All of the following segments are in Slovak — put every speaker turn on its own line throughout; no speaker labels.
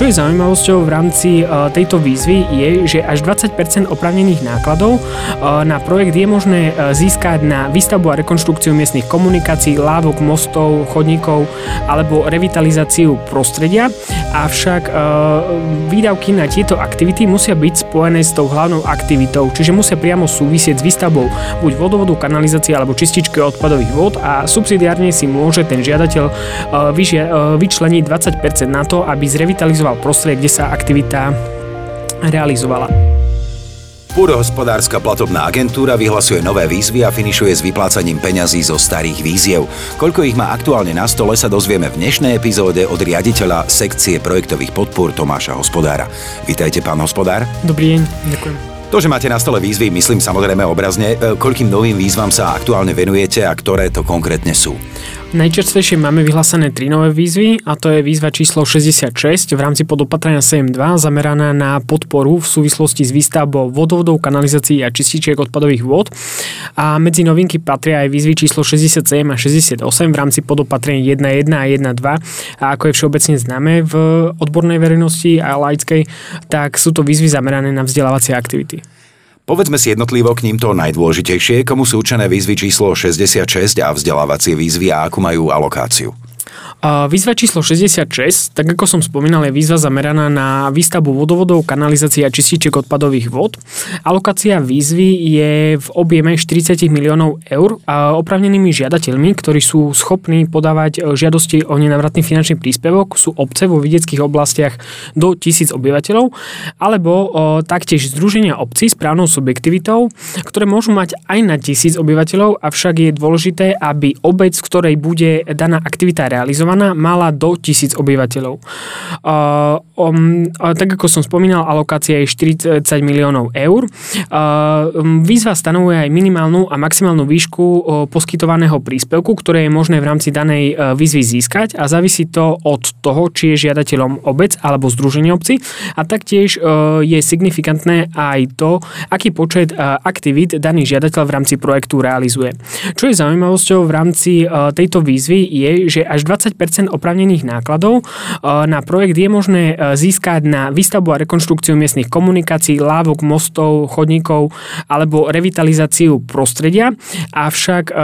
Čo je zaujímavosťou v rámci uh, tejto výzvy je, že až 20% opravnených nákladov uh, na projekt je možné uh, získať na výstavbu a rekonštrukciu miestnych komunikácií, lávok, mostov, chodníkov alebo revitalizáciu prostredia. Avšak výdavky na tieto aktivity musia byť spojené s tou hlavnou aktivitou, čiže musia priamo súvisieť s výstavbou buď vodovodu, kanalizácie alebo čističky odpadových vod a subsidiárne si môže ten žiadateľ vyčleniť 20% na to, aby zrevitalizoval využíval prostredie, kde sa aktivita realizovala.
Pôdohospodárska platobná agentúra vyhlasuje nové výzvy a finišuje s vyplácaním peňazí zo starých víziev. Koľko ich má aktuálne na stole sa dozvieme v dnešnej epizóde od riaditeľa sekcie projektových podpor Tomáša Hospodára. Vítajte, pán hospodár.
Dobrý deň, ďakujem.
To, že máte na stole výzvy, myslím samozrejme obrazne. E, koľkým novým výzvam sa aktuálne venujete a ktoré to konkrétne sú?
Najčerstvejšie máme vyhlásené tri nové výzvy a to je výzva číslo 66 v rámci podopatrenia 7.2 zameraná na podporu v súvislosti s výstavbou vodovodov, kanalizácií a čističiek odpadových vod. A medzi novinky patria aj výzvy číslo 67 a 68 v rámci podopatrenia 1.1 a 1.2 a ako je všeobecne známe v odbornej verejnosti a laickej, tak sú to výzvy zamerané na vzdelávacie aktivity.
Povedzme si jednotlivo k ním to najdôležitejšie, komu sú určené výzvy číslo 66 a vzdelávacie výzvy a akú majú alokáciu.
Výzva číslo 66, tak ako som spomínal, je výzva zameraná na výstavbu vodovodov, kanalizácie a čističek odpadových vod. Alokácia výzvy je v objeme 40 miliónov eur a opravnenými žiadateľmi, ktorí sú schopní podávať e, žiadosti o nenavratný finančný príspevok, sú obce vo vidieckých oblastiach do 1000 obyvateľov, alebo o, taktiež združenia obcí s právnou subjektivitou, ktoré môžu mať aj na 1000 obyvateľov, avšak je dôležité, aby obec, v ktorej bude daná aktivita realizovaná, realizovaná, mala do tisíc obyvateľov. Uh, um, tak ako som spomínal, alokácia je 40 miliónov eur. Uh, výzva stanovuje aj minimálnu a maximálnu výšku poskytovaného príspevku, ktoré je možné v rámci danej uh, výzvy získať a závisí to od toho, či je žiadateľom obec alebo združenie obci a taktiež uh, je signifikantné aj to, aký počet uh, aktivít daný žiadateľ v rámci projektu realizuje. Čo je zaujímavosťou v rámci uh, tejto výzvy je, že až 20 opravnených nákladov eh, na projekt je možné eh, získať na výstavbu a rekonštrukciu miestnych komunikácií, lávok, mostov, chodníkov alebo revitalizáciu prostredia. Avšak eh,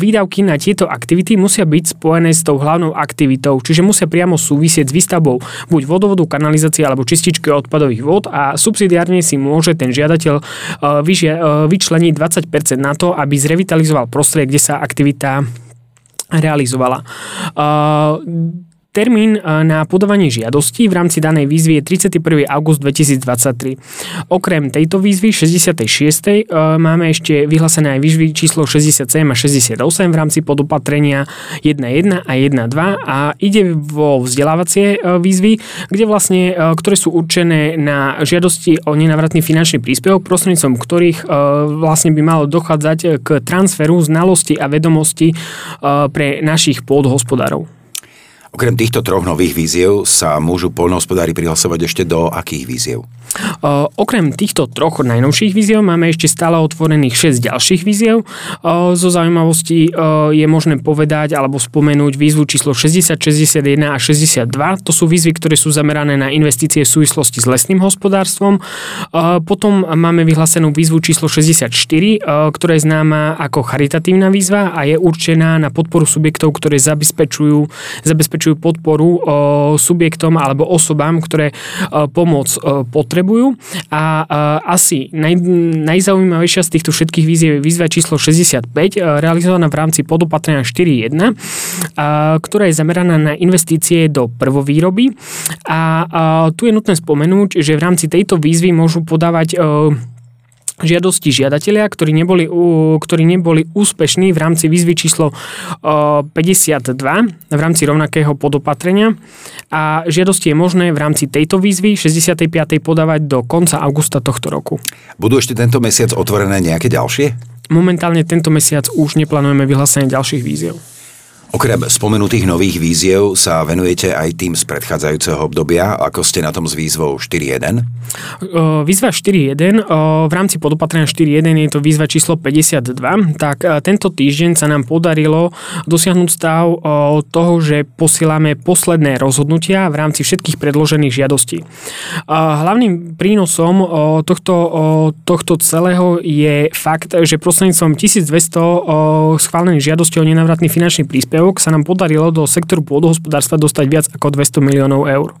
výdavky na tieto aktivity musia byť spojené s tou hlavnou aktivitou, čiže musia priamo súvisieť s výstavbou buď vodovodu, kanalizácie alebo čističky odpadových vod a subsidiárne si môže ten žiadateľ vyčleniť 20% na to, aby zrevitalizoval prostredie, kde sa aktivita realizovala. Uh, Termín e, na podávanie žiadosti v rámci danej výzvy je 31. august 2023. Okrem tejto výzvy 66. E, máme ešte vyhlásené aj výzvy číslo 67 a 68 v rámci podopatrenia 1.1 a 1.2 a ide vo vzdelávacie e, výzvy, kde vlastne, ktoré sú určené na žiadosti o nenavratný finančný príspevok, prostredníctvom ktorých vlastne by malo dochádzať k transferu znalosti a vedomosti pre našich pôdohospodárov.
Okrem týchto troch nových víziev sa môžu poľnohospodári prihlasovať ešte do akých víziev?
Uh, okrem týchto troch najnovších víziev máme ešte stále otvorených 6 ďalších víziev. Uh, zo zaujímavosti uh, je možné povedať alebo spomenúť výzvu číslo 60, 61 a 62. To sú výzvy, ktoré sú zamerané na investície v súvislosti s lesným hospodárstvom. Uh, potom máme vyhlásenú výzvu číslo 64, uh, ktorá je známa ako charitatívna výzva a je určená na podporu subjektov, ktoré zabezpečujú, zabezpečujú zabezpečujú podporu subjektom alebo osobám, ktoré pomoc potrebujú. A asi naj, najzaujímavejšia z týchto všetkých výziev je výzva číslo 65, realizovaná v rámci podopatrenia 4.1, ktorá je zameraná na investície do prvovýroby. A tu je nutné spomenúť, že v rámci tejto výzvy môžu podávať žiadosti žiadatelia, ktorí neboli, ktorí neboli úspešní v rámci výzvy číslo 52 v rámci rovnakého podopatrenia a žiadosti je možné v rámci tejto výzvy 65. podávať do konca augusta tohto roku.
Budú ešte tento mesiac otvorené nejaké ďalšie?
Momentálne tento mesiac už neplánujeme vyhlásenie ďalších výziev.
Okrem spomenutých nových víziev sa venujete aj tým z predchádzajúceho obdobia, ako ste na tom s výzvou 4.1?
Výzva 4.1, v rámci podopatrenia 4.1 je to výzva číslo 52, tak tento týždeň sa nám podarilo dosiahnuť stav toho, že posielame posledné rozhodnutia v rámci všetkých predložených žiadostí. Hlavným prínosom tohto, tohto celého je fakt, že prostredníctvom 1200 schválených žiadostí o nenávratný finančný príspevok príspevok sa nám podarilo do sektoru pôdohospodárstva dostať viac ako 200 miliónov eur.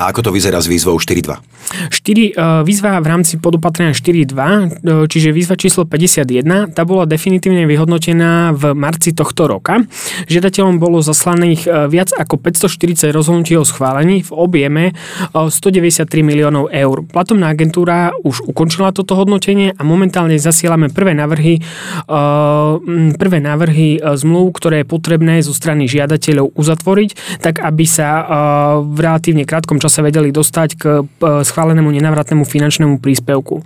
A ako to vyzerá s výzvou 4.2?
4, výzva v rámci podopatrenia 4.2, e, čiže výzva číslo 51, tá bola definitívne vyhodnotená v marci tohto roka. Žiadateľom bolo zaslaných e, viac ako 540 rozhodnutí o schválení v objeme 193 e, miliónov eur. Platomná agentúra už ukončila toto hodnotenie a momentálne zasielame prvé návrhy, prvé návrhy zmluv, ktoré je potrebné zo strany žiadateľov uzatvoriť, tak aby sa v relatívne krátkom čase vedeli dostať k schválenému nenávratnému finančnému príspevku.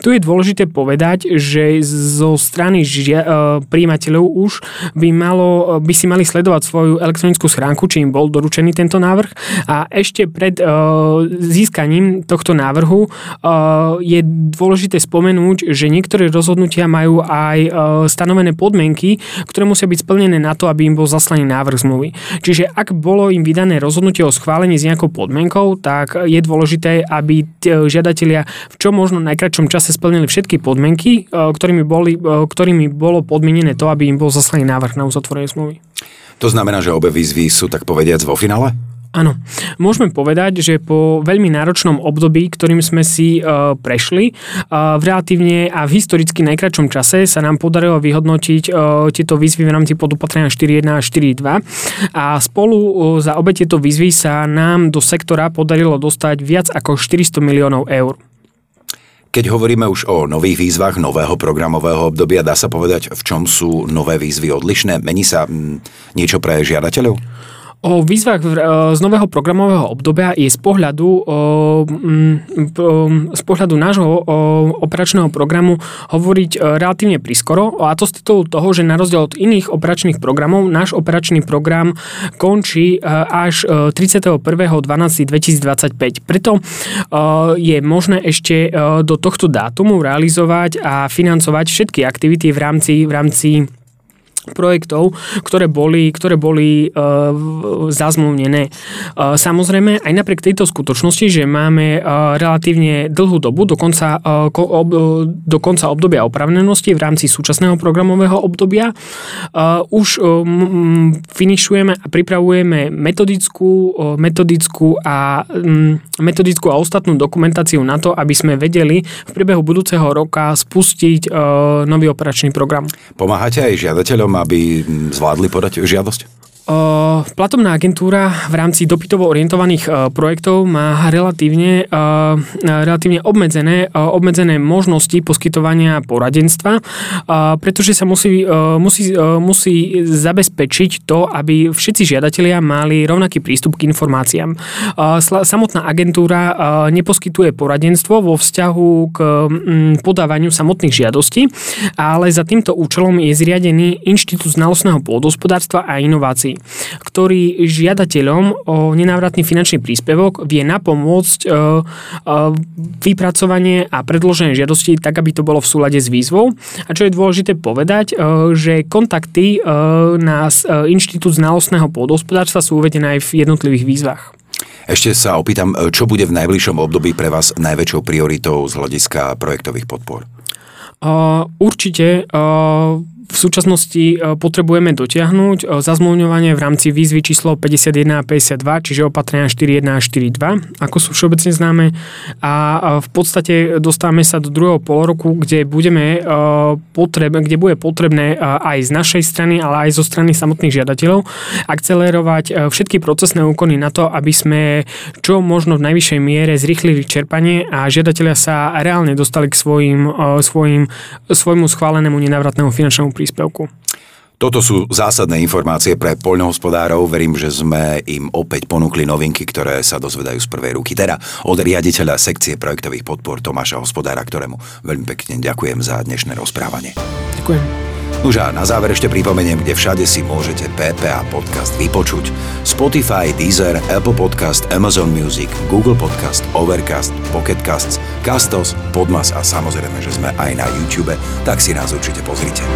Tu je dôležité povedať, že zo strany žia, e, príjimateľov už by, malo, by si mali sledovať svoju elektronickú schránku, či im bol doručený tento návrh a ešte pred e, získaním tohto návrhu e, je dôležité spomenúť, že niektoré rozhodnutia majú aj stanovené podmienky, ktoré musia byť splnené na to, aby im bol zaslaný návrh zmluvy. Čiže ak bolo im vydané rozhodnutie o schválení s nejakou podmienkou, tak je dôležité, aby žiadatelia v čo možno najkračšom čase splnili všetky podmienky, e, ktorými, boli, e, ktorými bolo podmienené to, aby im bol zaslaný návrh na uzatvorenie zmluvy.
To znamená, že obe výzvy sú tak povediac vo finále?
Áno, môžeme povedať, že po veľmi náročnom období, ktorým sme si uh, prešli, uh, v relatívne a v historicky najkračom čase sa nám podarilo vyhodnotiť uh, tieto výzvy v rámci podopatrenia 4.1 a 4.2 a spolu uh, za obe tieto výzvy sa nám do sektora podarilo dostať viac ako 400 miliónov eur.
Keď hovoríme už o nových výzvach nového programového obdobia, dá sa povedať, v čom sú nové výzvy odlišné? Mení sa m, niečo pre žiadateľov?
O výzvach e, z nového programového obdobia je z pohľadu, z pohľadu nášho operačného programu hovoriť e, relatívne priskoro a to z titulu toho, že na rozdiel od iných operačných programov náš operačný program končí e, až 31.12.2025. Preto je možné ešte do tohto dátumu realizovať a financovať všetky aktivity v rámci, v rámci projektov, ktoré boli, ktoré boli uh, zazmluvnené. Uh, samozrejme, aj napriek tejto skutočnosti, že máme uh, relatívne dlhú dobu, do konca, uh, ob, do konca obdobia opravnenosti v rámci súčasného programového obdobia, uh, už um, finišujeme a pripravujeme metodickú, uh, metodickú a um, metodickú a ostatnú dokumentáciu na to, aby sme vedeli v priebehu budúceho roka spustiť uh, nový operačný program.
Pomáhate aj žiadateľom aby zvládli podať žiadosť?
Platobná agentúra v rámci dopytovo orientovaných projektov má relatívne, relatívne obmedzené, obmedzené možnosti poskytovania poradenstva, pretože sa musí, musí, musí zabezpečiť to, aby všetci žiadatelia mali rovnaký prístup k informáciám. Samotná agentúra neposkytuje poradenstvo vo vzťahu k podávaniu samotných žiadostí, ale za týmto účelom je zriadený Inštitút znalostného pôdohospodárstva a inovácií ktorý žiadateľom o nenávratný finančný príspevok vie napomôcť e, e, vypracovanie a predloženie žiadosti tak, aby to bolo v súlade s výzvou. A čo je dôležité povedať, e, že kontakty na Inštitút znalostného pôdohospodárstva sú uvedené aj v jednotlivých výzvach.
Ešte sa opýtam, čo bude v najbližšom období pre vás najväčšou prioritou z hľadiska projektových podpor?
Uh, určite uh, v súčasnosti e, potrebujeme dotiahnuť e, zazmluvňovanie v rámci výzvy číslo 51 a 52, čiže opatrenia 4.1 a 4.2, ako sú všeobecne známe. A v podstate dostávame sa do druhého poloroku, kde, budeme e, potreb, kde bude potrebné aj z našej strany, ale aj zo strany samotných žiadateľov akcelerovať všetky procesné úkony na to, aby sme čo možno v najvyššej miere zrýchlili čerpanie a žiadatelia sa reálne dostali k svojim, svojim, svojmu schválenému nenávratnému finančnému príspevku.
Toto sú zásadné informácie pre poľnohospodárov. Verím, že sme im opäť ponúkli novinky, ktoré sa dozvedajú z prvej ruky. Teda od riaditeľa sekcie projektových podpor Tomáša Hospodára, ktorému veľmi pekne ďakujem za dnešné rozprávanie.
Ďakujem.
Nuž a na záver ešte pripomeniem, kde všade si môžete PPA podcast vypočuť. Spotify, Deezer, Apple Podcast, Amazon Music, Google Podcast, Overcast, Pocket Casts, Castos, Podmas a samozrejme, že sme aj na YouTube, tak si nás určite pozrite.